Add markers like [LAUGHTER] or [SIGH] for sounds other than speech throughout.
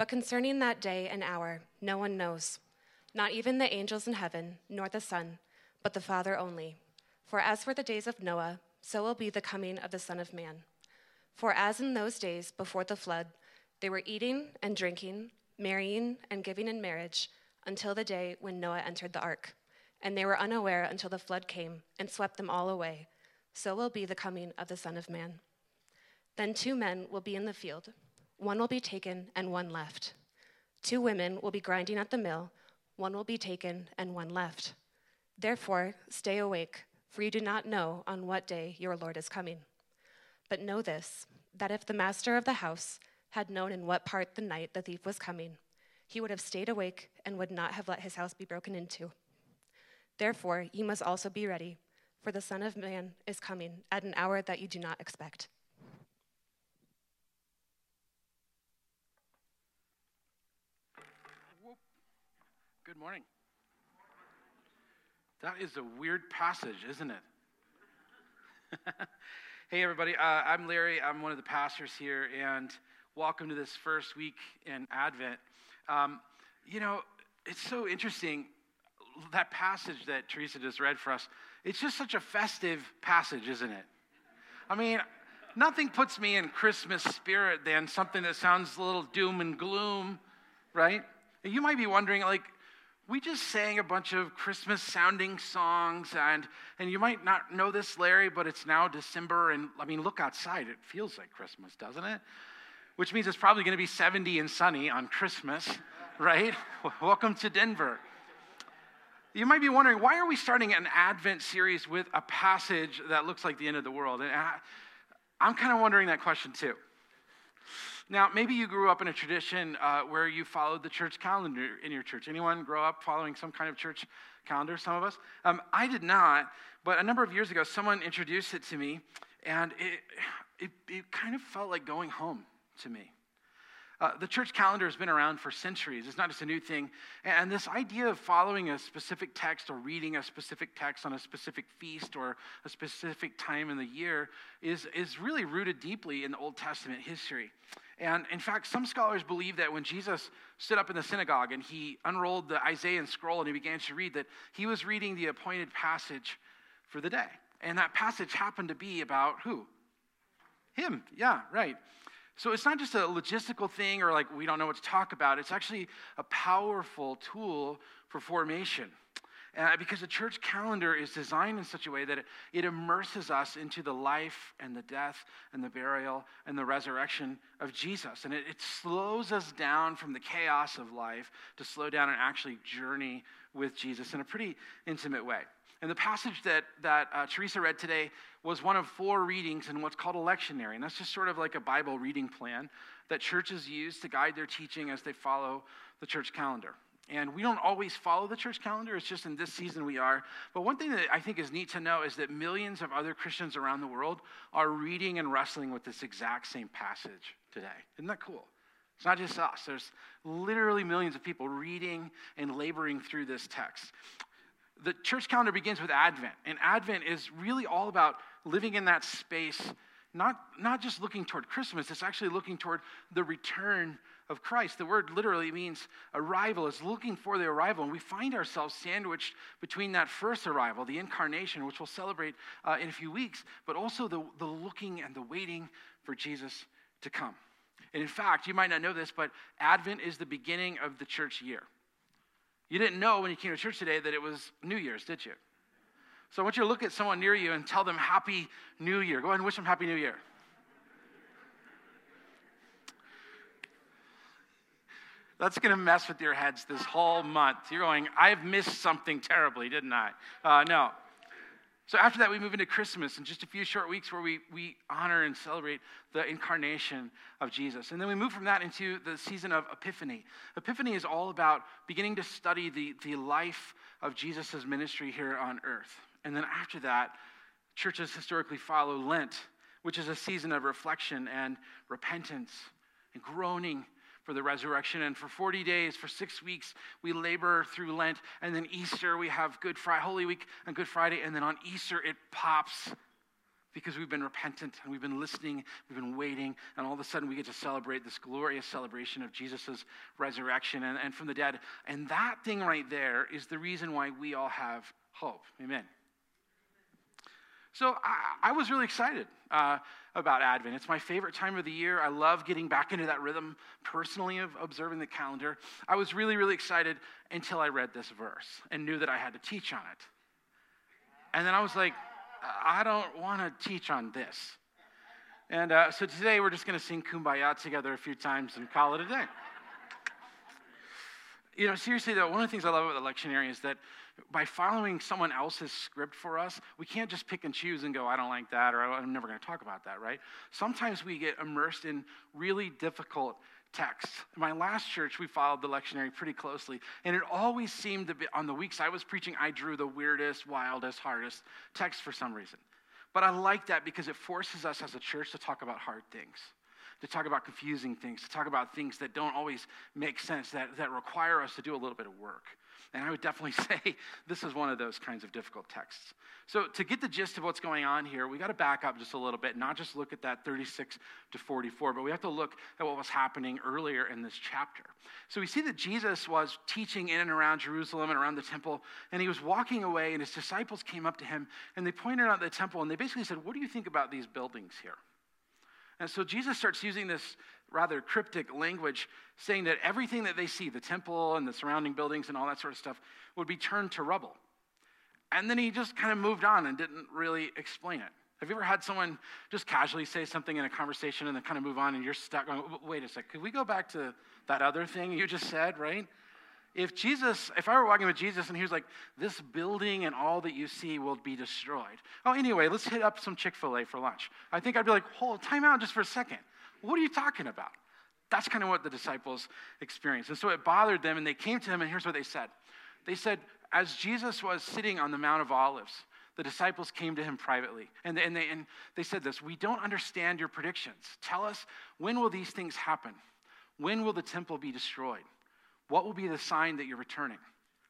But concerning that day and hour, no one knows, not even the angels in heaven, nor the Son, but the Father only. For as for the days of Noah, so will be the coming of the Son of Man. For as in those days before the flood, they were eating and drinking, marrying and giving in marriage, until the day when Noah entered the ark. And they were unaware until the flood came and swept them all away. So will be the coming of the Son of Man. Then two men will be in the field, one will be taken and one left. Two women will be grinding at the mill, one will be taken and one left. Therefore, stay awake, for you do not know on what day your Lord is coming. But know this that if the master of the house had known in what part the night the thief was coming, he would have stayed awake and would not have let his house be broken into. Therefore, you must also be ready, for the Son of Man is coming at an hour that you do not expect. Good morning. That is a weird passage, isn't it? [LAUGHS] hey, everybody. Uh, I'm Larry. I'm one of the pastors here, and welcome to this first week in Advent. Um, you know, it's so interesting. That passage that Teresa just read for us, it's just such a festive passage, isn't it? I mean, nothing puts me in Christmas spirit than something that sounds a little doom and gloom, right? You might be wondering, like, we just sang a bunch of Christmas sounding songs, and, and you might not know this, Larry, but it's now December, and I mean, look outside. It feels like Christmas, doesn't it? Which means it's probably going to be 70 and sunny on Christmas, [LAUGHS] right? [LAUGHS] Welcome to Denver. You might be wondering, why are we starting an Advent series with a passage that looks like the end of the world? And I, I'm kind of wondering that question too. Now, maybe you grew up in a tradition uh, where you followed the church calendar in your church. Anyone grow up following some kind of church calendar? Some of us. Um, I did not, but a number of years ago, someone introduced it to me, and it, it, it kind of felt like going home to me. Uh, the church calendar has been around for centuries. It's not just a new thing. And this idea of following a specific text or reading a specific text on a specific feast or a specific time in the year is, is really rooted deeply in the Old Testament history. And in fact, some scholars believe that when Jesus stood up in the synagogue and he unrolled the Isaiah scroll and he began to read, that he was reading the appointed passage for the day. And that passage happened to be about who? Him. Yeah, right. So it's not just a logistical thing or like we don't know what to talk about. It's actually a powerful tool for formation. Uh, because the church calendar is designed in such a way that it, it immerses us into the life and the death and the burial and the resurrection of Jesus. And it, it slows us down from the chaos of life to slow down and actually journey with Jesus in a pretty intimate way. And the passage that, that uh, Teresa read today was one of four readings in what's called a lectionary. And that's just sort of like a Bible reading plan that churches use to guide their teaching as they follow the church calendar. And we don't always follow the church calendar, it's just in this season we are. But one thing that I think is neat to know is that millions of other Christians around the world are reading and wrestling with this exact same passage today. Isn't that cool? It's not just us, there's literally millions of people reading and laboring through this text. The church calendar begins with Advent, and Advent is really all about living in that space, not, not just looking toward Christmas, it's actually looking toward the return of Christ. The word literally means arrival, is looking for the arrival. And we find ourselves sandwiched between that first arrival, the incarnation, which we'll celebrate uh, in a few weeks, but also the, the looking and the waiting for Jesus to come. And in fact, you might not know this, but Advent is the beginning of the church year. You didn't know when you came to church today that it was New Year's, did you? So I want you to look at someone near you and tell them Happy New Year. Go ahead and wish them Happy New Year. That's going to mess with your heads this whole month. You're going, I've missed something terribly, didn't I? Uh, no. So after that, we move into Christmas in just a few short weeks where we, we honor and celebrate the incarnation of Jesus. And then we move from that into the season of Epiphany. Epiphany is all about beginning to study the, the life of Jesus' ministry here on earth. And then after that, churches historically follow Lent, which is a season of reflection and repentance and groaning for the resurrection. And for 40 days, for six weeks, we labor through Lent. And then Easter, we have Good Friday, Holy Week and Good Friday. And then on Easter, it pops because we've been repentant and we've been listening, we've been waiting, and all of a sudden we get to celebrate this glorious celebration of Jesus' resurrection and, and from the dead. And that thing right there is the reason why we all have hope. Amen. So I, I was really excited uh, about Advent. It's my favorite time of the year. I love getting back into that rhythm personally of observing the calendar. I was really, really excited until I read this verse and knew that I had to teach on it. And then I was like, I don't want to teach on this. And uh, so today we're just going to sing Kumbaya together a few times and call it a day. You know, seriously though, one of the things I love about the lectionary is that by following someone else's script for us, we can't just pick and choose and go, I don't like that, or I'm never going to talk about that, right? Sometimes we get immersed in really difficult texts. In my last church, we followed the lectionary pretty closely, and it always seemed to be, on the weeks I was preaching, I drew the weirdest, wildest, hardest text for some reason. But I like that because it forces us as a church to talk about hard things, to talk about confusing things, to talk about things that don't always make sense, that, that require us to do a little bit of work. And I would definitely [LAUGHS] say this is one of those kinds of difficult texts. So, to get the gist of what's going on here, we got to back up just a little bit, not just look at that 36 to 44, but we have to look at what was happening earlier in this chapter. So, we see that Jesus was teaching in and around Jerusalem and around the temple, and he was walking away, and his disciples came up to him, and they pointed out the temple, and they basically said, What do you think about these buildings here? And so Jesus starts using this rather cryptic language, saying that everything that they see, the temple and the surrounding buildings and all that sort of stuff, would be turned to rubble. And then he just kind of moved on and didn't really explain it. Have you ever had someone just casually say something in a conversation and then kind of move on and you're stuck going, wait a sec, could we go back to that other thing you just said, right? If Jesus, if I were walking with Jesus and he was like, this building and all that you see will be destroyed. Oh, anyway, let's hit up some Chick fil A for lunch. I think I'd be like, hold, time out just for a second. What are you talking about? That's kind of what the disciples experienced. And so it bothered them, and they came to him, and here's what they said. They said, as Jesus was sitting on the Mount of Olives, the disciples came to him privately. And they, and, they, and they said this We don't understand your predictions. Tell us, when will these things happen? When will the temple be destroyed? What will be the sign that you're returning?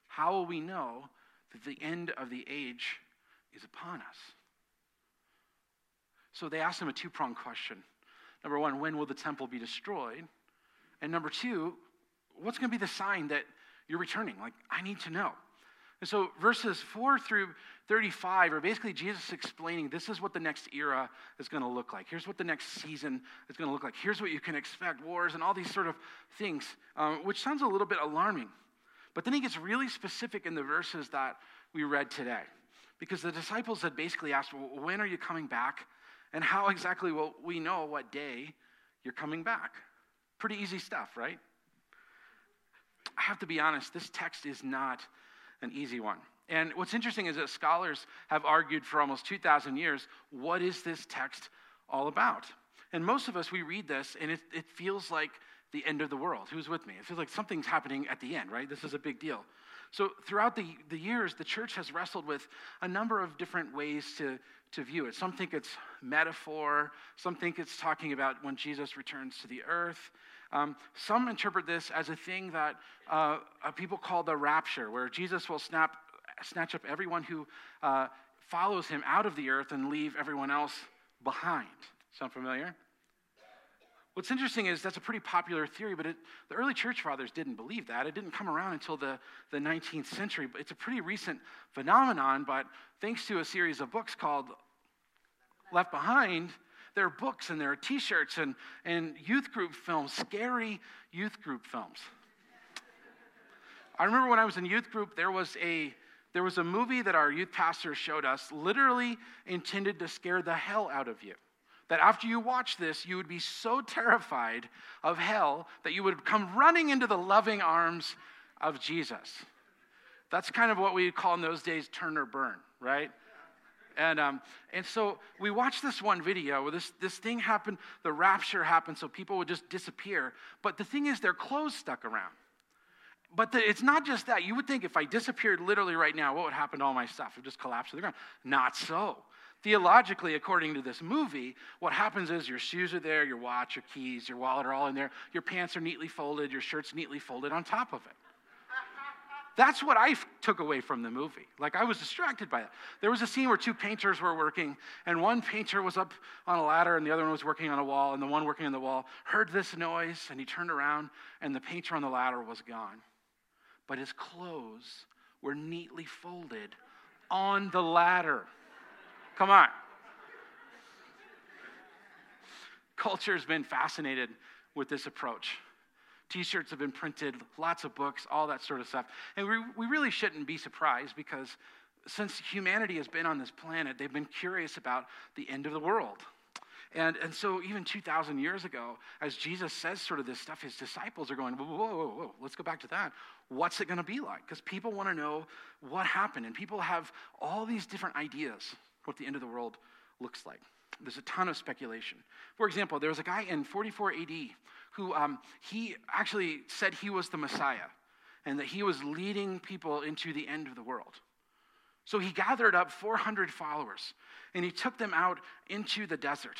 How will we know that the end of the age is upon us? So they asked him a two pronged question Number one, when will the temple be destroyed? And number two, what's going to be the sign that you're returning? Like, I need to know. And so verses 4 through 35 are basically Jesus explaining this is what the next era is going to look like. Here's what the next season is going to look like. Here's what you can expect wars and all these sort of things, um, which sounds a little bit alarming. But then he gets really specific in the verses that we read today. Because the disciples had basically asked, well, when are you coming back? And how exactly will we know what day you're coming back? Pretty easy stuff, right? I have to be honest, this text is not an easy one. And what's interesting is that scholars have argued for almost 2,000 years what is this text all about? And most of us, we read this and it, it feels like the end of the world. Who's with me? It feels like something's happening at the end, right? This is a big deal. So, throughout the, the years, the church has wrestled with a number of different ways to, to view it. Some think it's metaphor, some think it's talking about when Jesus returns to the earth. Um, some interpret this as a thing that uh, uh, people call the rapture, where Jesus will snap, snatch up everyone who uh, follows him out of the earth and leave everyone else behind. Sound familiar? What's interesting is that's a pretty popular theory, but it, the early church fathers didn't believe that. It didn't come around until the, the 19th century. But it's a pretty recent phenomenon, but thanks to a series of books called Left Behind, there are books and there are t shirts and, and youth group films, scary youth group films. I remember when I was in youth group, there was a there was a movie that our youth pastor showed us, literally intended to scare the hell out of you that after you watch this, you would be so terrified of hell that you would come running into the loving arms of Jesus. That's kind of what we call in those days turn or burn, right? And, um, and so we watched this one video where this, this thing happened, the rapture happened, so people would just disappear. But the thing is, their clothes stuck around. But the, it's not just that. You would think if I disappeared literally right now, what would happen to all my stuff? It would just collapse to the ground. Not so. Theologically, according to this movie, what happens is your shoes are there, your watch, your keys, your wallet are all in there, your pants are neatly folded, your shirt's neatly folded on top of it. That's what I took away from the movie. Like, I was distracted by it. There was a scene where two painters were working, and one painter was up on a ladder, and the other one was working on a wall, and the one working on the wall heard this noise, and he turned around, and the painter on the ladder was gone. But his clothes were neatly folded on the ladder. Come on. Culture has been fascinated with this approach. T shirts have been printed, lots of books, all that sort of stuff. And we, we really shouldn't be surprised because since humanity has been on this planet, they've been curious about the end of the world. And, and so, even 2,000 years ago, as Jesus says sort of this stuff, his disciples are going, whoa, whoa, whoa, whoa, let's go back to that. What's it going to be like? Because people want to know what happened, and people have all these different ideas what the end of the world looks like. There's a ton of speculation. For example, there was a guy in 44 AD who um, he actually said he was the Messiah and that he was leading people into the end of the world. So he gathered up 400 followers and he took them out into the desert.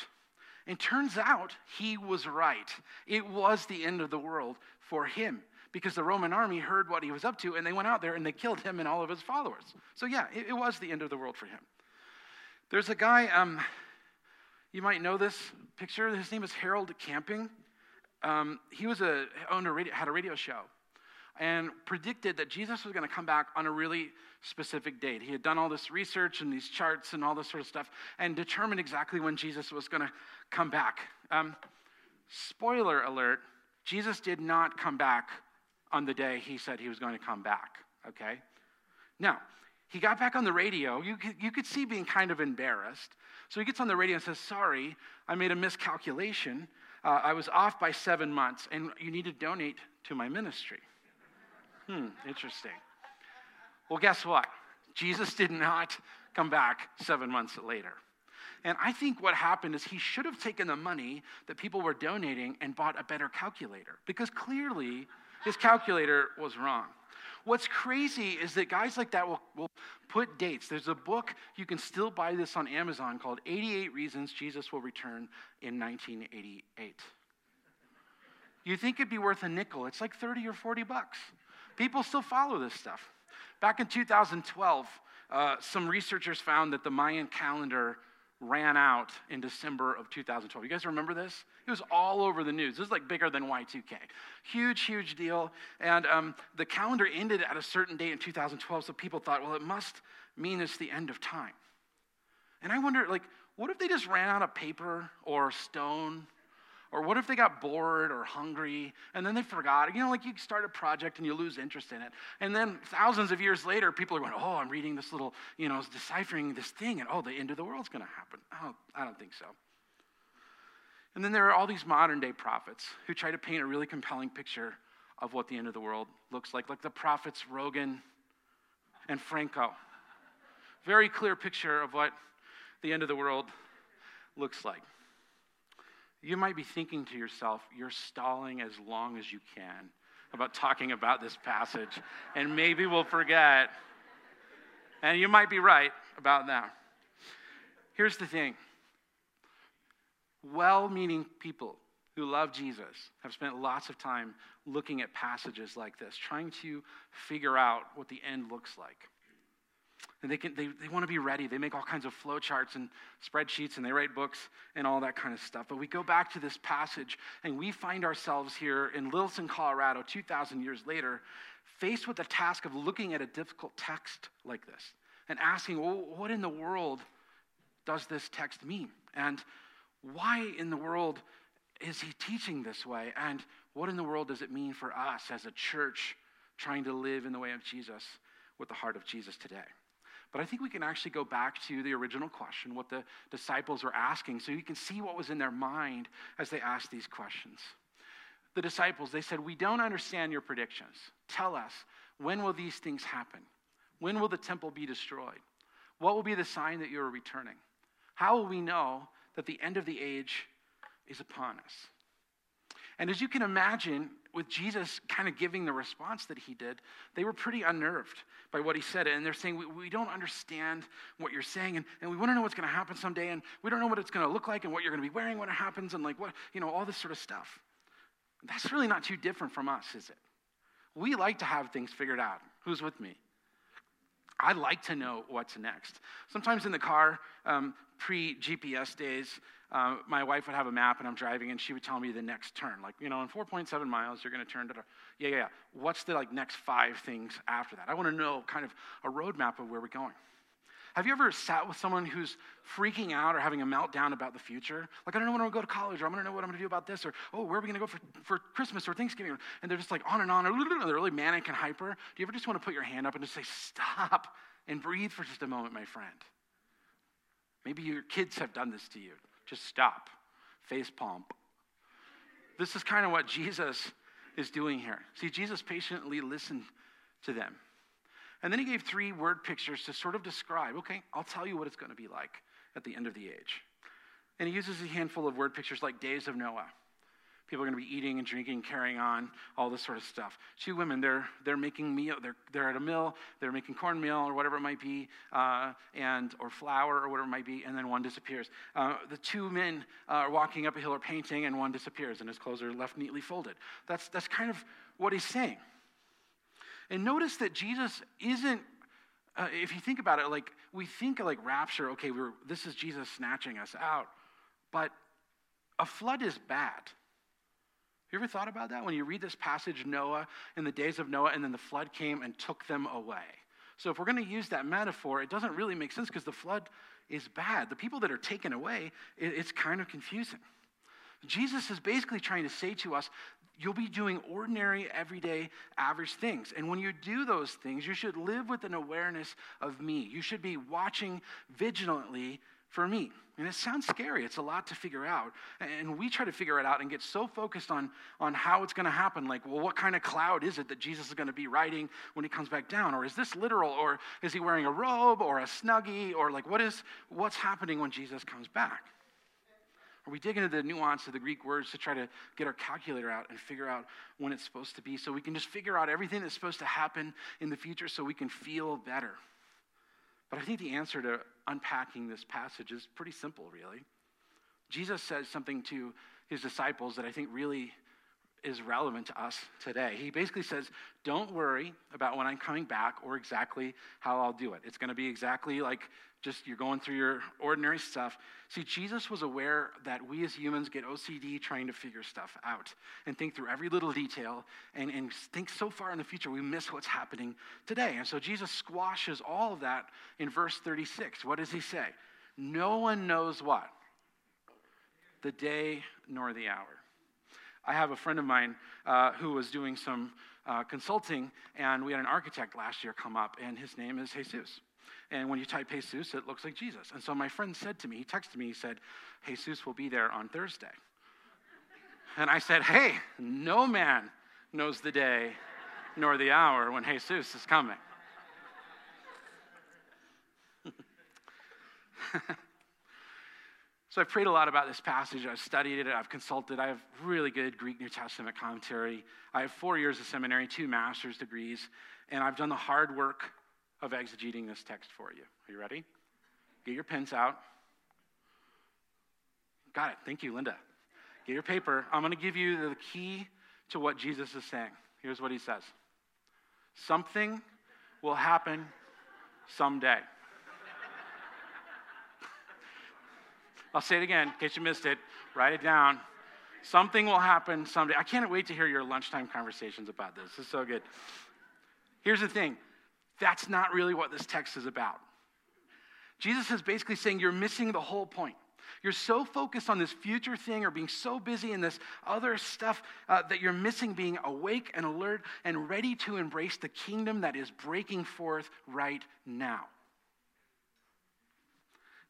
And turns out he was right. It was the end of the world for him because the Roman army heard what he was up to and they went out there and they killed him and all of his followers. So, yeah, it, it was the end of the world for him. There's a guy, um, you might know this picture. His name is Harold Camping. Um, he was a, owned a radio, had a radio show and predicted that Jesus was going to come back on a really specific date. He had done all this research and these charts and all this sort of stuff and determined exactly when Jesus was going to come back. Um, spoiler alert Jesus did not come back on the day he said he was going to come back, okay? Now, he got back on the radio. You you could see being kind of embarrassed. So he gets on the radio and says, Sorry, I made a miscalculation. Uh, I was off by seven months, and you need to donate to my ministry. Hmm, interesting. Well, guess what? Jesus did not come back seven months later. And I think what happened is he should have taken the money that people were donating and bought a better calculator because clearly his calculator was wrong. What's crazy is that guys like that will, will put dates. There's a book, you can still buy this on Amazon called 88 Reasons Jesus Will Return in 1988. You think it'd be worth a nickel, it's like 30 or 40 bucks. People still follow this stuff. Back in 2012, uh, some researchers found that the Mayan calendar ran out in December of 2012. You guys remember this? It was all over the news. This is like bigger than Y2K. Huge, huge deal. And um, the calendar ended at a certain date in 2012, so people thought, well, it must mean it's the end of time. And I wonder, like, what if they just ran out of paper or stone or what if they got bored or hungry and then they forgot? You know, like you start a project and you lose interest in it. And then thousands of years later, people are going, oh, I'm reading this little, you know, deciphering this thing, and oh, the end of the world's going to happen. Oh, I don't think so. And then there are all these modern day prophets who try to paint a really compelling picture of what the end of the world looks like, like the prophets Rogen and Franco. Very clear picture of what the end of the world looks like. You might be thinking to yourself, you're stalling as long as you can about talking about this passage, and maybe we'll forget. And you might be right about that. Here's the thing well meaning people who love Jesus have spent lots of time looking at passages like this, trying to figure out what the end looks like. And they, can, they, they want to be ready. They make all kinds of flowcharts and spreadsheets and they write books and all that kind of stuff. But we go back to this passage and we find ourselves here in Littleton, Colorado, 2,000 years later, faced with the task of looking at a difficult text like this and asking, well, what in the world does this text mean? And why in the world is he teaching this way? And what in the world does it mean for us as a church trying to live in the way of Jesus with the heart of Jesus today? But I think we can actually go back to the original question, what the disciples were asking, so you can see what was in their mind as they asked these questions. The disciples, they said, We don't understand your predictions. Tell us, when will these things happen? When will the temple be destroyed? What will be the sign that you are returning? How will we know that the end of the age is upon us? And as you can imagine, with Jesus kind of giving the response that he did, they were pretty unnerved by what he said. And they're saying, We, we don't understand what you're saying, and, and we want to know what's going to happen someday, and we don't know what it's going to look like and what you're going to be wearing when it happens, and like what, you know, all this sort of stuff. That's really not too different from us, is it? We like to have things figured out. Who's with me? I like to know what's next. Sometimes in the car, um, pre GPS days, uh, my wife would have a map and I'm driving and she would tell me the next turn. Like, you know, in 4.7 miles, you're going to turn to yeah, yeah, yeah. What's the like next five things after that? I want to know kind of a roadmap of where we're going. Have you ever sat with someone who's freaking out or having a meltdown about the future? Like, I don't know when I'm going to go to college, or I'm to know what I'm going to do about this, or, oh, where are we going to go for, for Christmas or Thanksgiving? And they're just like on and on, or they're really manic and hyper. Do you ever just want to put your hand up and just say, stop and breathe for just a moment, my friend? Maybe your kids have done this to you. Just stop. Face palm. This is kind of what Jesus is doing here. See, Jesus patiently listened to them. And then he gave three word pictures to sort of describe okay, I'll tell you what it's going to be like at the end of the age. And he uses a handful of word pictures like days of Noah. People are going to be eating and drinking, carrying on, all this sort of stuff. Two women, they're, they're making meal, they're, they're at a mill, they're making cornmeal or whatever it might be, uh, and, or flour or whatever it might be, and then one disappears. Uh, the two men uh, are walking up a hill or painting, and one disappears, and his clothes are left neatly folded. That's, that's kind of what he's saying. And notice that Jesus isn't, uh, if you think about it, like we think of like rapture, okay, we're, this is Jesus snatching us out. But a flood is bad. You ever thought about that? When you read this passage, Noah, in the days of Noah, and then the flood came and took them away. So if we're going to use that metaphor, it doesn't really make sense because the flood is bad. The people that are taken away, it's kind of confusing. Jesus is basically trying to say to us You'll be doing ordinary, everyday, average things. And when you do those things, you should live with an awareness of me. You should be watching vigilantly for me. And it sounds scary. It's a lot to figure out. And we try to figure it out and get so focused on, on how it's going to happen. Like, well, what kind of cloud is it that Jesus is going to be riding when he comes back down? Or is this literal? Or is he wearing a robe or a snuggie? Or like, what is, what's happening when Jesus comes back? Or we dig into the nuance of the Greek words to try to get our calculator out and figure out when it's supposed to be so we can just figure out everything that's supposed to happen in the future so we can feel better. But I think the answer to unpacking this passage is pretty simple, really. Jesus says something to his disciples that I think really is relevant to us today. He basically says, Don't worry about when I'm coming back or exactly how I'll do it. It's going to be exactly like just you're going through your ordinary stuff. See, Jesus was aware that we as humans get OCD trying to figure stuff out and think through every little detail and, and think so far in the future we miss what's happening today. And so Jesus squashes all of that in verse 36. What does he say? No one knows what? The day nor the hour. I have a friend of mine uh, who was doing some uh, consulting, and we had an architect last year come up, and his name is Jesus. And when you type Jesus, it looks like Jesus. And so my friend said to me, he texted me, he said, Jesus will be there on Thursday. And I said, Hey, no man knows the day nor the hour when Jesus is coming. [LAUGHS] So I've prayed a lot about this passage. I've studied it. I've consulted. I have really good Greek New Testament commentary. I have four years of seminary, two master's degrees, and I've done the hard work of exegeting this text for you. Are you ready? Get your pens out. Got it. Thank you, Linda. Get your paper. I'm going to give you the key to what Jesus is saying. Here's what he says Something will happen someday. I'll say it again in case you missed it. Write it down. Something will happen someday. I can't wait to hear your lunchtime conversations about this. This is so good. Here's the thing that's not really what this text is about. Jesus is basically saying you're missing the whole point. You're so focused on this future thing or being so busy in this other stuff uh, that you're missing being awake and alert and ready to embrace the kingdom that is breaking forth right now.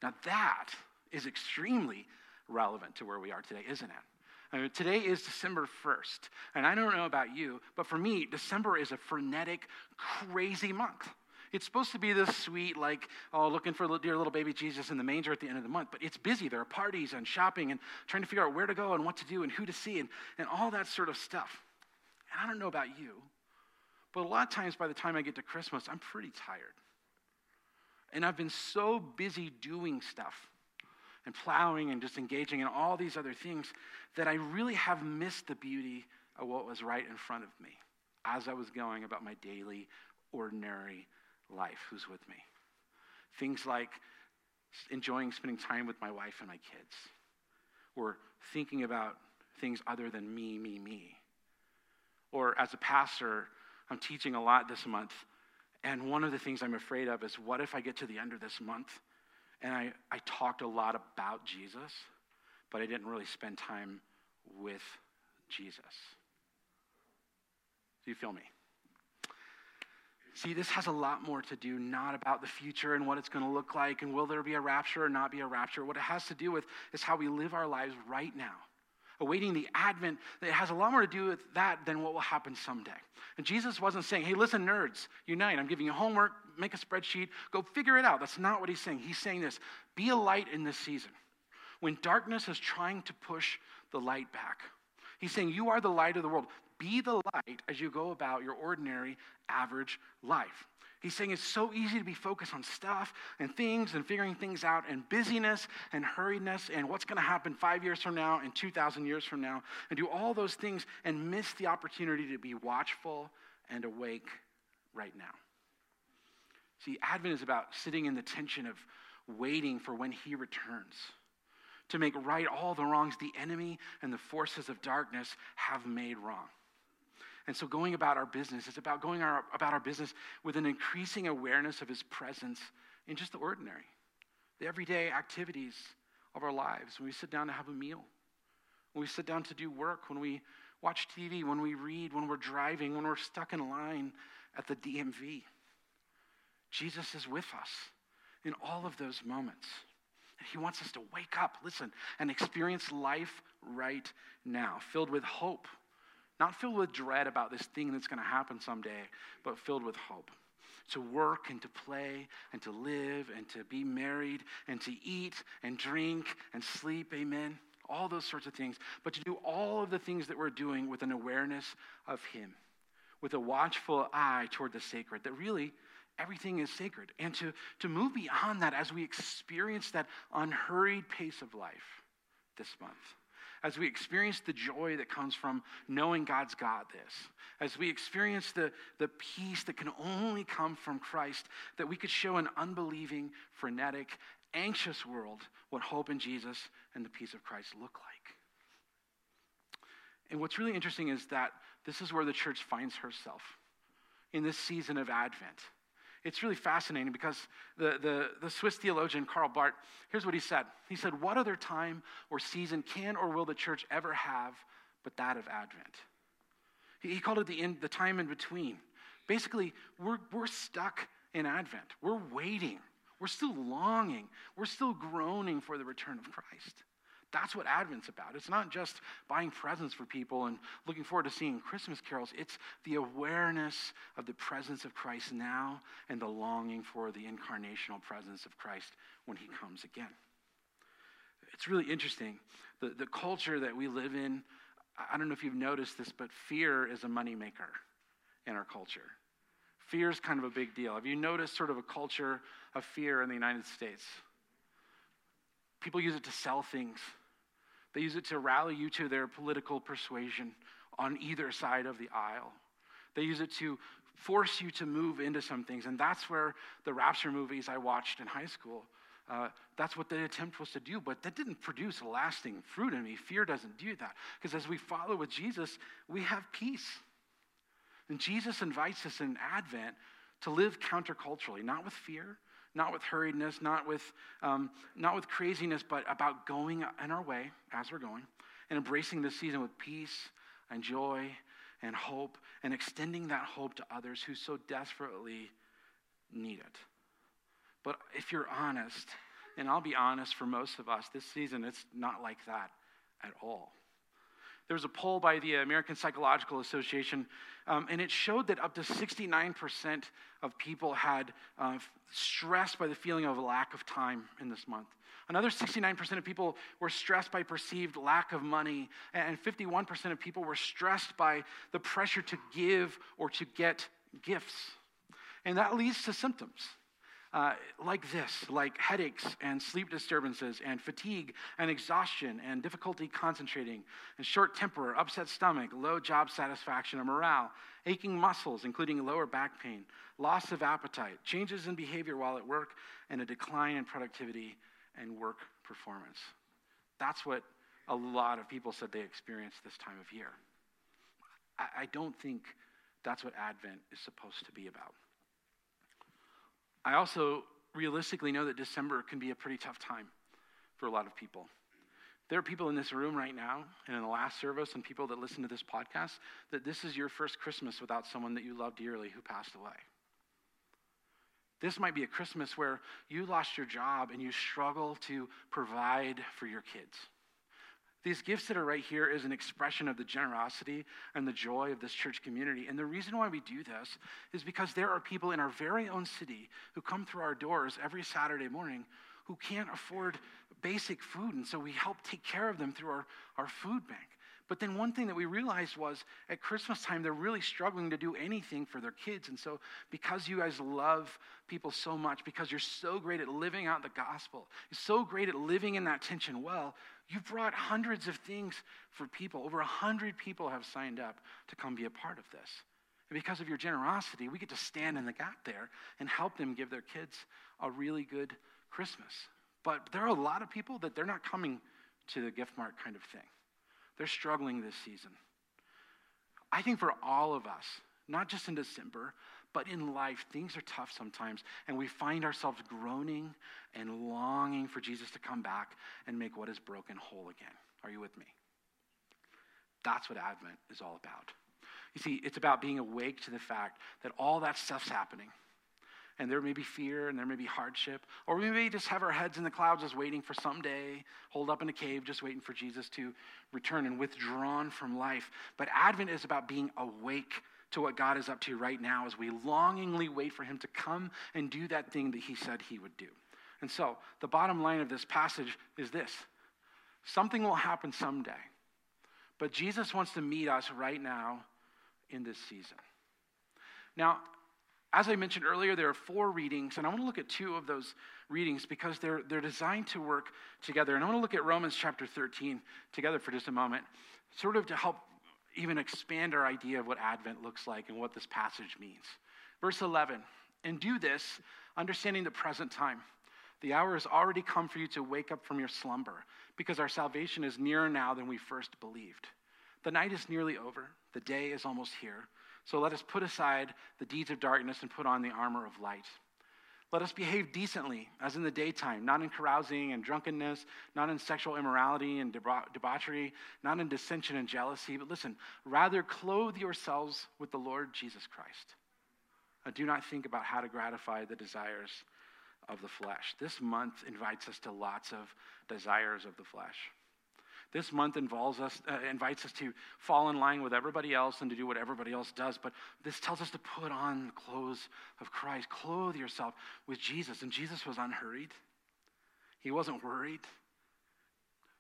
Now, that is extremely relevant to where we are today, isn't it? Today is December 1st, and I don't know about you, but for me, December is a frenetic, crazy month. It's supposed to be this sweet, like, oh, looking for the dear little baby Jesus in the manger at the end of the month, but it's busy. There are parties and shopping and trying to figure out where to go and what to do and who to see and, and all that sort of stuff. And I don't know about you, but a lot of times by the time I get to Christmas, I'm pretty tired. And I've been so busy doing stuff and plowing and just engaging in all these other things that I really have missed the beauty of what was right in front of me. as I was going about my daily, ordinary life. Who's with me? Things like enjoying spending time with my wife and my kids, or thinking about things other than me, me, me. Or as a pastor, I'm teaching a lot this month, and one of the things I'm afraid of is what if I get to the end of this month and I, I talked a lot about Jesus, but I didn't really spend time with Jesus? Do you feel me? See, this has a lot more to do not about the future and what it's going to look like and will there be a rapture or not be a rapture. What it has to do with is how we live our lives right now awaiting the advent, it has a lot more to do with that than what will happen someday. And Jesus wasn't saying, hey, listen, nerds, unite. I'm giving you homework, make a spreadsheet, go figure it out. That's not what he's saying. He's saying this be a light in this season. When darkness is trying to push the light back, he's saying, You are the light of the world. Be the light as you go about your ordinary, average life. He's saying it's so easy to be focused on stuff and things and figuring things out and busyness and hurriedness and what's going to happen five years from now and 2,000 years from now and do all those things and miss the opportunity to be watchful and awake right now. See, Advent is about sitting in the tension of waiting for when He returns to make right all the wrongs the enemy and the forces of darkness have made wrong. And so, going about our business, it's about going our, about our business with an increasing awareness of His presence in just the ordinary, the everyday activities of our lives. When we sit down to have a meal, when we sit down to do work, when we watch TV, when we read, when we're driving, when we're stuck in line at the DMV. Jesus is with us in all of those moments. And he wants us to wake up, listen, and experience life right now, filled with hope not filled with dread about this thing that's going to happen someday, but filled with hope. To work and to play and to live and to be married and to eat and drink and sleep, amen. All those sorts of things. But to do all of the things that we're doing with an awareness of Him, with a watchful eye toward the sacred, that really everything is sacred. And to, to move beyond that as we experience that unhurried pace of life this month as we experience the joy that comes from knowing God's got this, as we experience the, the peace that can only come from Christ, that we could show an unbelieving, frenetic, anxious world what hope in Jesus and the peace of Christ look like. And what's really interesting is that this is where the church finds herself in this season of Advent it's really fascinating because the, the, the Swiss theologian Karl Barth, here's what he said. He said, What other time or season can or will the church ever have but that of Advent? He, he called it the, in, the time in between. Basically, we're, we're stuck in Advent. We're waiting. We're still longing. We're still groaning for the return of Christ. That's what Advent's about. It's not just buying presents for people and looking forward to seeing Christmas carols. It's the awareness of the presence of Christ now and the longing for the incarnational presence of Christ when he comes again. It's really interesting. The, the culture that we live in, I don't know if you've noticed this, but fear is a moneymaker in our culture. Fear is kind of a big deal. Have you noticed sort of a culture of fear in the United States? People use it to sell things they use it to rally you to their political persuasion on either side of the aisle. They use it to force you to move into some things. And that's where the rapture movies I watched in high school, uh, that's what the attempt was to do. But that didn't produce lasting fruit in me. Fear doesn't do that. Because as we follow with Jesus, we have peace. And Jesus invites us in Advent to live counterculturally, not with fear, not with hurriedness, not with, um, not with craziness, but about going in our way as we're going and embracing this season with peace and joy and hope and extending that hope to others who so desperately need it. But if you're honest, and I'll be honest for most of us, this season it's not like that at all. There was a poll by the American Psychological Association, um, and it showed that up to 69% of people had uh, stressed by the feeling of lack of time in this month. Another 69% of people were stressed by perceived lack of money, and 51% of people were stressed by the pressure to give or to get gifts. And that leads to symptoms. Uh, like this, like headaches and sleep disturbances and fatigue and exhaustion and difficulty concentrating and short temper, upset stomach, low job satisfaction and morale, aching muscles, including lower back pain, loss of appetite, changes in behavior while at work, and a decline in productivity and work performance. That's what a lot of people said they experienced this time of year. I, I don't think that's what Advent is supposed to be about. I also realistically know that December can be a pretty tough time for a lot of people. There are people in this room right now and in the last service and people that listen to this podcast that this is your first Christmas without someone that you love dearly who passed away. This might be a Christmas where you lost your job and you struggle to provide for your kids. These gifts that are right here is an expression of the generosity and the joy of this church community. And the reason why we do this is because there are people in our very own city who come through our doors every Saturday morning who can't afford basic food. And so we help take care of them through our, our food bank. But then one thing that we realized was at Christmas time, they're really struggling to do anything for their kids. And so, because you guys love people so much, because you're so great at living out the gospel, you're so great at living in that tension well, you brought hundreds of things for people. Over a hundred people have signed up to come be a part of this. And because of your generosity, we get to stand in the gap there and help them give their kids a really good Christmas. But there are a lot of people that they're not coming to the gift mart kind of thing. They're struggling this season. I think for all of us, not just in December, but in life, things are tough sometimes, and we find ourselves groaning and longing for Jesus to come back and make what is broken whole again. Are you with me? That's what Advent is all about. You see, it's about being awake to the fact that all that stuff's happening and there may be fear and there may be hardship. Or we may just have our heads in the clouds just waiting for someday, holed up in a cave, just waiting for Jesus to return and withdrawn from life. But Advent is about being awake to what God is up to right now as we longingly wait for him to come and do that thing that he said he would do. And so, the bottom line of this passage is this something will happen someday. But Jesus wants to meet us right now in this season. Now, as I mentioned earlier, there are four readings, and I want to look at two of those readings because they're, they're designed to work together. And I want to look at Romans chapter 13 together for just a moment, sort of to help even expand our idea of what Advent looks like and what this passage means. Verse 11, and do this, understanding the present time. The hour has already come for you to wake up from your slumber, because our salvation is nearer now than we first believed. The night is nearly over, the day is almost here. So let us put aside the deeds of darkness and put on the armor of light. Let us behave decently, as in the daytime, not in carousing and drunkenness, not in sexual immorality and debauchery, not in dissension and jealousy, but listen, rather clothe yourselves with the Lord Jesus Christ. Uh, do not think about how to gratify the desires of the flesh. This month invites us to lots of desires of the flesh. This month involves us, uh, invites us to fall in line with everybody else and to do what everybody else does. But this tells us to put on the clothes of Christ. Clothe yourself with Jesus. And Jesus was unhurried, he wasn't worried.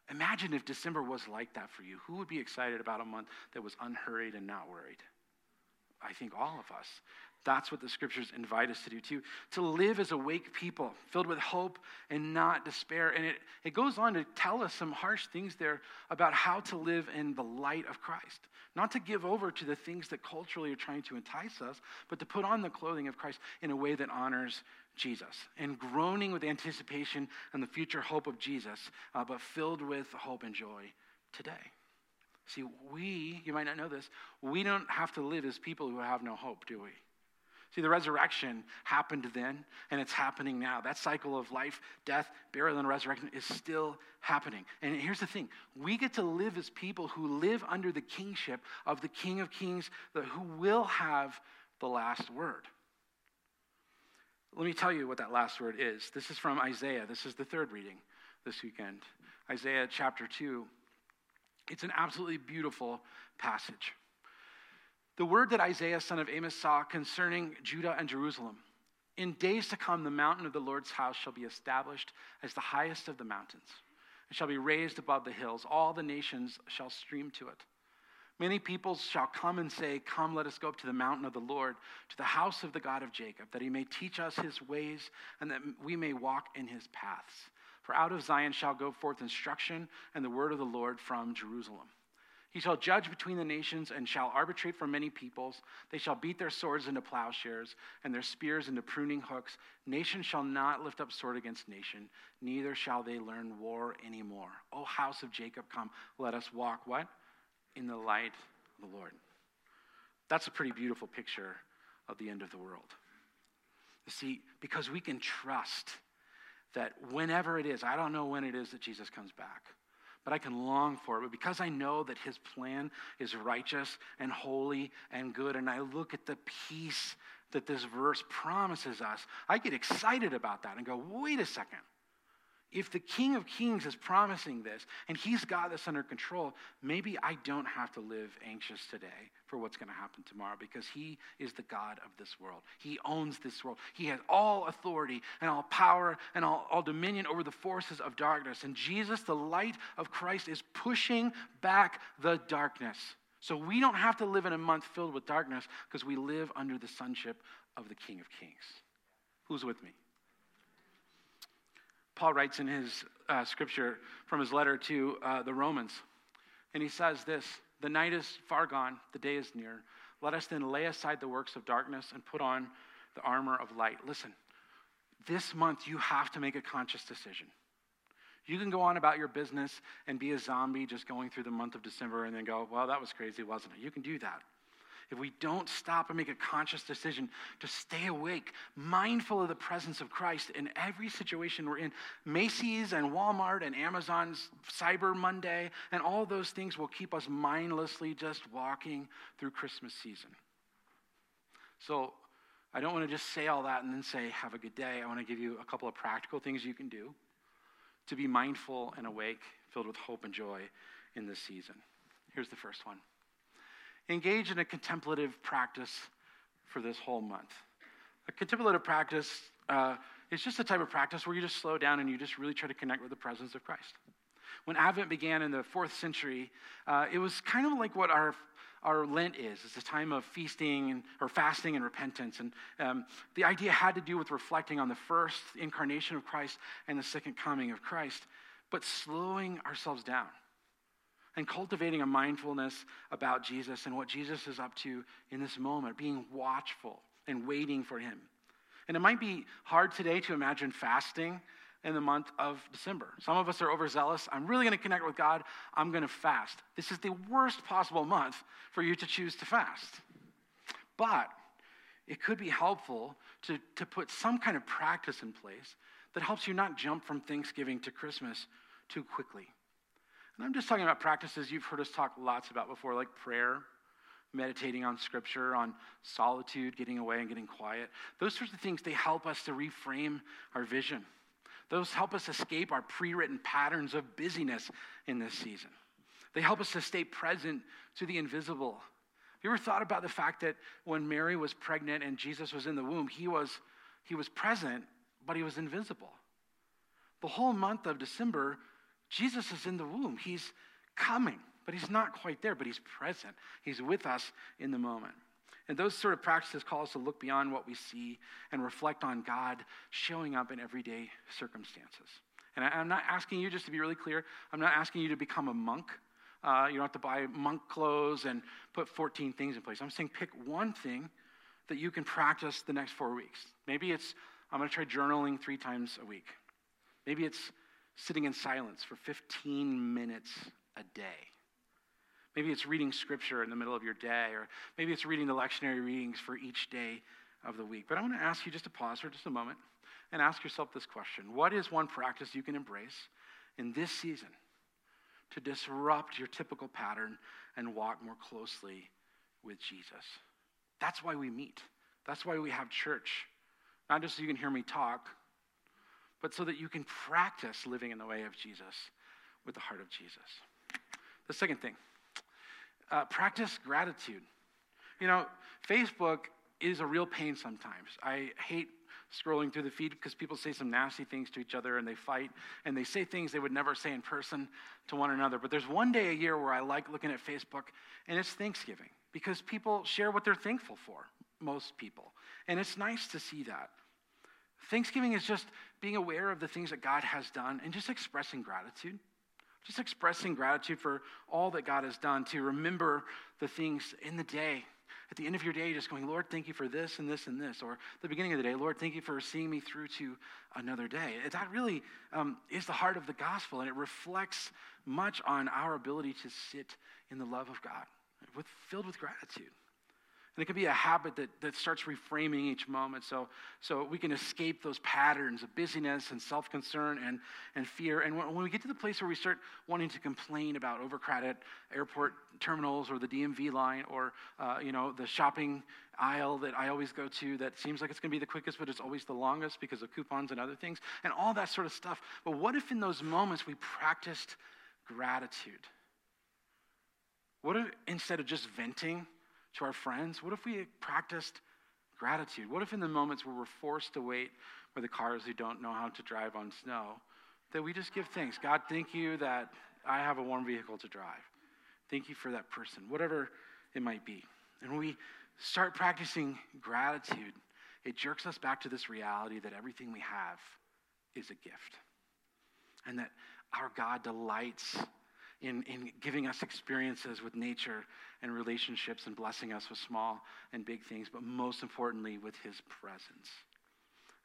Imagine if December was like that for you. Who would be excited about a month that was unhurried and not worried? I think all of us. That's what the scriptures invite us to do too. To live as awake people, filled with hope and not despair. And it, it goes on to tell us some harsh things there about how to live in the light of Christ. Not to give over to the things that culturally are trying to entice us, but to put on the clothing of Christ in a way that honors Jesus. And groaning with anticipation and the future hope of Jesus, uh, but filled with hope and joy today. See, we, you might not know this, we don't have to live as people who have no hope, do we? See, the resurrection happened then, and it's happening now. That cycle of life, death, burial, and resurrection is still happening. And here's the thing we get to live as people who live under the kingship of the King of Kings, who will have the last word. Let me tell you what that last word is. This is from Isaiah. This is the third reading this weekend. Isaiah chapter 2. It's an absolutely beautiful passage. The word that Isaiah, son of Amos, saw concerning Judah and Jerusalem. In days to come, the mountain of the Lord's house shall be established as the highest of the mountains. It shall be raised above the hills. All the nations shall stream to it. Many peoples shall come and say, Come, let us go up to the mountain of the Lord, to the house of the God of Jacob, that he may teach us his ways, and that we may walk in his paths. For out of Zion shall go forth instruction and the word of the Lord from Jerusalem. He shall judge between the nations and shall arbitrate for many peoples. They shall beat their swords into plowshares and their spears into pruning hooks. Nation shall not lift up sword against nation, neither shall they learn war anymore. O house of Jacob, come, let us walk what? in the light of the Lord. That's a pretty beautiful picture of the end of the world. You see, because we can trust that whenever it is, I don't know when it is that Jesus comes back, but I can long for it. But because I know that his plan is righteous and holy and good, and I look at the peace that this verse promises us, I get excited about that and go, wait a second if the King of Kings is promising this and he's got this under control, maybe I don't have to live anxious today for what's going to happen tomorrow because he is the God of this world. He owns this world. He has all authority and all power and all, all dominion over the forces of darkness. And Jesus, the light of Christ, is pushing back the darkness. So we don't have to live in a month filled with darkness because we live under the sonship of the King of Kings. Who's with me? Paul writes in his uh, scripture from his letter to uh, the Romans, and he says this The night is far gone, the day is near. Let us then lay aside the works of darkness and put on the armor of light. Listen, this month you have to make a conscious decision. You can go on about your business and be a zombie just going through the month of December and then go, well, that was crazy, wasn't it? You can do that if we don't stop and make a conscious decision to stay awake, mindful of the presence of Christ in every situation we're in, Macy's and Walmart and Amazon's Cyber Monday and all those things will keep us mindlessly just walking through Christmas season. So, I don't want to just say all that and then say, have a good day. I want to give you a couple of practical things you can do to be mindful and awake, filled with hope and joy in this season. Here's the first one engage in a contemplative practice for this whole month. A contemplative practice uh, is just a type of practice where you just slow down and you just really try to connect with the presence of Christ. When Advent began in the fourth century, uh, it was kind of like what our our Lent is. It's a time of feasting and, or fasting and repentance. And um, the idea had to do with reflecting on the first incarnation of Christ and the second coming of Christ, but slowing ourselves down and cultivating a mindfulness about Jesus and what Jesus is up to in this moment, being watchful and waiting for him. And it might be hard today to imagine fasting in the month of December. Some of us are overzealous. I'm really going to connect with God. I'm going to fast. This is the worst possible month for you to choose to fast. But it could be helpful to, to put some kind of practice in place that helps you not jump from Thanksgiving to Christmas too quickly. And I'm just talking about practices you've heard us talk lots about before, like prayer, meditating on scripture, on solitude, getting away and getting quiet. Those sorts of things, they help us to reframe our vision. Those help us escape our pre written patterns of busyness in this season. They help us to stay present to the invisible. Have you ever thought about the fact that when Mary was pregnant and Jesus was in the womb, he was, he was present, but he was invisible? The whole month of December, Jesus is in the womb. He's coming, but he's not quite there, but he's present. He's with us in the moment. And those sort of practices call us to look beyond what we see and reflect on God showing up in everyday circumstances. And I, am not asking you, just to be really clear, I'm not asking you to become a monk. Uh, you don't have to buy monk clothes and put 14 things in place. I'm saying pick one thing that you can practice the next four weeks. Maybe it's, I'm going to try journaling three times a week. Maybe it's sitting in silence for 15 minutes a day. Maybe it's reading scripture in the middle of your day, or maybe it's reading the lectionary readings for each day of the week. But I want to ask you just to pause for just a moment and ask yourself this question What is one practice you can embrace in this season to disrupt your typical pattern and walk more closely with Jesus? That's why we meet. That's why we have church. Not just so you can hear me talk, but so that you can practice living in the way of Jesus with the heart of Jesus. The second thing, uh, practice gratitude. You know, Facebook is a real pain sometimes. I hate scrolling through the feed because people say some nasty things to each other and they fight and they say things they would never say in person to one another. But there's one day a year where I like looking at Facebook, and it's Thanksgiving because people share what they're thankful for, most people. And it's nice to see that. Thanksgiving is just being aware of the things that God has done and just expressing gratitude. Just expressing gratitude for all that God has done, to remember the things in the day. At the end of your day, just going, Lord, thank you for this and this and this. Or the beginning of the day, Lord, thank you for seeing me through to another day. That really um, is the heart of the gospel, and it reflects much on our ability to sit in the love of God, with, filled with gratitude. And it can be a habit that, that starts reframing each moment so, so we can escape those patterns of busyness and self concern and, and fear. And when, when, we get to the place where we start wanting to complain about overcrowded airport terminals or the DMV line or uh, you know, the shopping aisle that I always go to that seems like it's going to be the quickest, but it's always the longest because of coupons and other things, and all that sort of stuff. But what if in those moments we practiced gratitude? What if instead of just venting, to our friends? What if we practiced gratitude? What if in the moments where we're forced to wait for the cars who don't know how to drive on snow, that we just give thanks? God, thank you that I have a warm vehicle to drive. Thank you for that person, whatever it might be. And when we start practicing gratitude, it jerks us back to this reality that everything we have is a gift. And that our God delights in, in giving us experiences with nature and relationships and blessing us with small and big things, but most importantly, with His presence.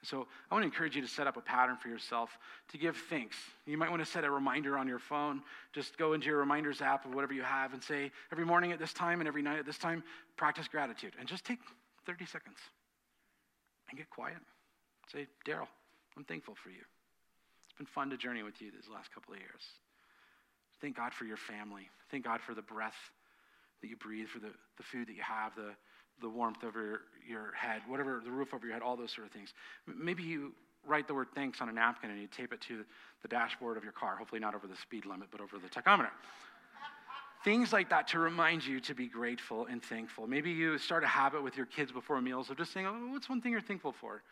So I want to encourage you to set up a pattern for yourself to give thanks. You might want to set a reminder on your phone. Just go into your reminders app of whatever you have and say, every morning at this time and every night at this time, practice gratitude. And just take 30 seconds and get quiet. Say, Daryl, I'm thankful for you. It's been fun to journey with you these last couple of years. Thank God for your family. Thank God for the breath that you breathe, for the, the food that you have, the, the warmth over your, your head, whatever, the roof over your head, all those sort of things. Maybe you write the word thanks on a napkin and you tape it to the dashboard of your car, hopefully not over the speed limit, but over the tachometer. [LAUGHS] Things like that to remind you to be grateful and thankful. Maybe you start a habit with your kids before meals of just saying, oh, what's one thing you're thankful for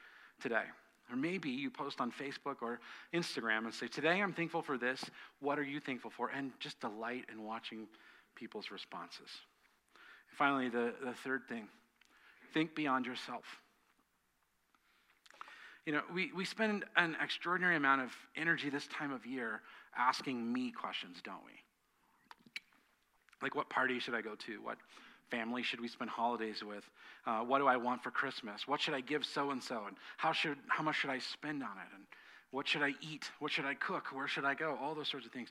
today? Or maybe you post on Facebook or Instagram and say, Today I'm thankful for this. What are you thankful for? And just delight in watching people's responses. And finally, the, the third thing think beyond yourself. You know, we, we spend an extraordinary amount of energy this time of year asking me questions, don't we? Like, what party should I go to? What family should we spend holidays with? Uh, what do I want for Christmas? What should I give so and so? And how, should, how much should I spend on it? And what should I eat? What should I cook? Where should I go? All those sorts of things.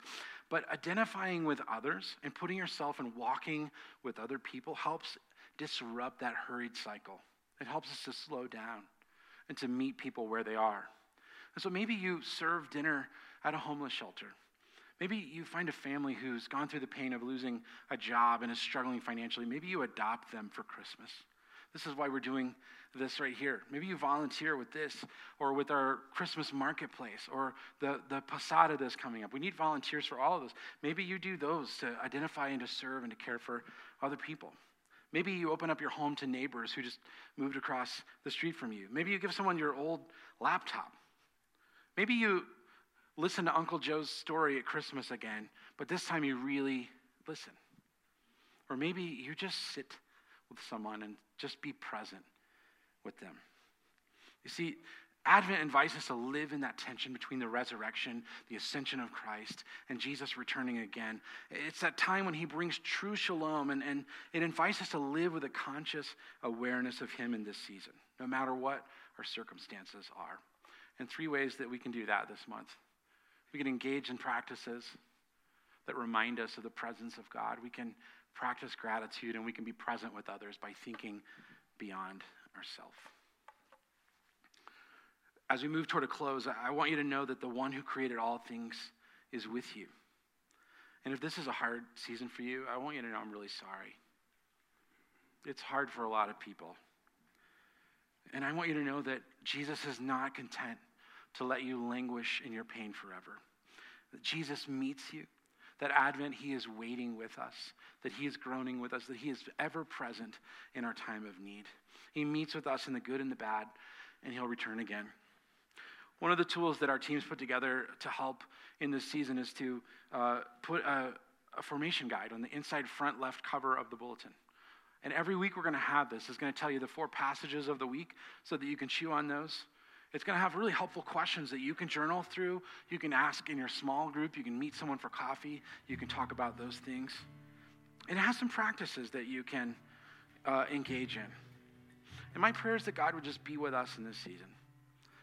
But identifying with others and putting yourself and walking with other people helps disrupt that hurried cycle. It helps us to slow down and to meet people where they are. And so maybe you serve dinner at a homeless shelter. Maybe you find a family who's gone through the pain of losing a job and is struggling financially. Maybe you adopt them for Christmas. This is why we're doing this right here. Maybe you volunteer with this or with our Christmas marketplace or the, the Posada that's coming up. We need volunteers for all of those. Maybe you do those to identify and to serve and to care for other people. Maybe you open up your home to neighbors who just moved across the street from you. Maybe you give someone your old laptop. Maybe you listen to Uncle Joe's story at Christmas again, but this time you really listen. Or maybe you just sit with someone and just be present with them. You see, Advent invites us to live in that tension between the resurrection, the ascension of Christ, and Jesus returning again. It's that time when he brings true shalom, and, and it invites us to live with a conscious awareness of him in this season, no matter what our circumstances are. And three ways that we can do that this month. We can engage in practices that remind us of the presence of God. We can practice gratitude and we can be present with others by thinking beyond ourselves. As we move toward a close, I want you to know that the one who created all things is with you. And if this is a hard season for you, I want you to know I'm really sorry. It's hard for a lot of people. And I want you to know that Jesus is not content to let you languish in your pain forever. That Jesus meets you, that Advent, He is waiting with us, that He is groaning with us, that He is ever present in our time of need. He meets with us in the good and the bad, and he'll return again. One of the tools that our teams put together to help in this season is to uh, put a, a formation guide on the inside front left cover of the bulletin. And every week we're going to have this. It's going to tell you the four passages of the week so that you can chew on those. It's going to have really helpful questions that you can journal through. You can ask in your small group. You can meet someone for coffee. You can talk about those things. It has some practices that you can uh, engage in. And my prayer is that God would just be with us in this season.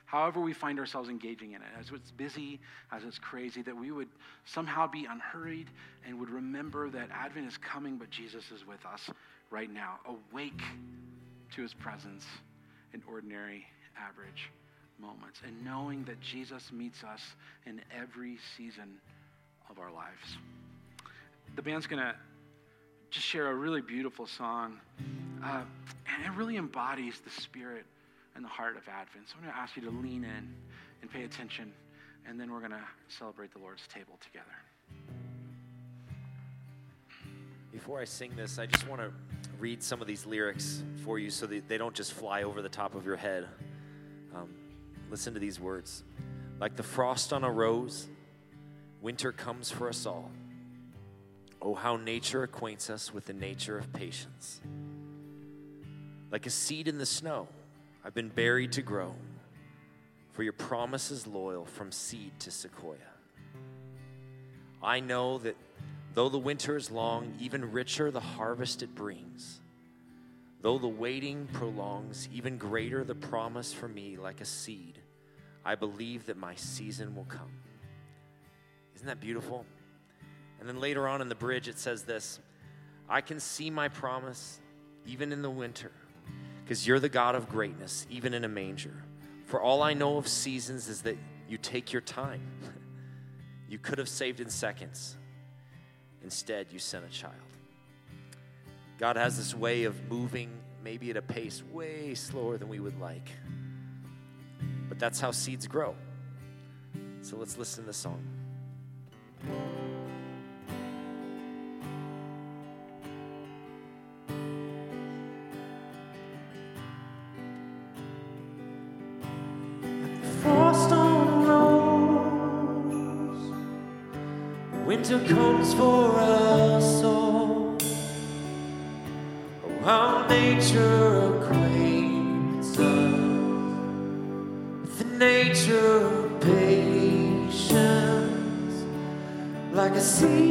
However, we find ourselves engaging in it, as it's busy, as it's crazy, that we would somehow be unhurried and would remember that Advent is coming, but Jesus is with us right now, awake to his presence in ordinary, average moments, and knowing that Jesus meets us in every season of our lives. The band's going to just share a really beautiful song, uh, and it really embodies the spirit and the heart of Advent. So I'm going to ask you to lean in and pay attention, and then we're going to celebrate the Lord's table together. Before I sing this, I just want to read some of these lyrics for you so that they don't just fly over the top of your head. Um, listen to these words Like the frost on a rose, winter comes for us all. Oh, how nature acquaints us with the nature of patience. Like a seed in the snow, I've been buried to grow, for your promise is loyal from seed to sequoia. I know that though the winter is long, even richer the harvest it brings. Though the waiting prolongs, even greater the promise for me like a seed. I believe that my season will come. Isn't that beautiful? And then later on in the bridge, it says this I can see my promise even in the winter, because you're the God of greatness, even in a manger. For all I know of seasons is that you take your time. [LAUGHS] you could have saved in seconds. Instead, you sent a child. God has this way of moving, maybe at a pace way slower than we would like. But that's how seeds grow. So let's listen to the song. Winter comes for us all. Oh, how nature like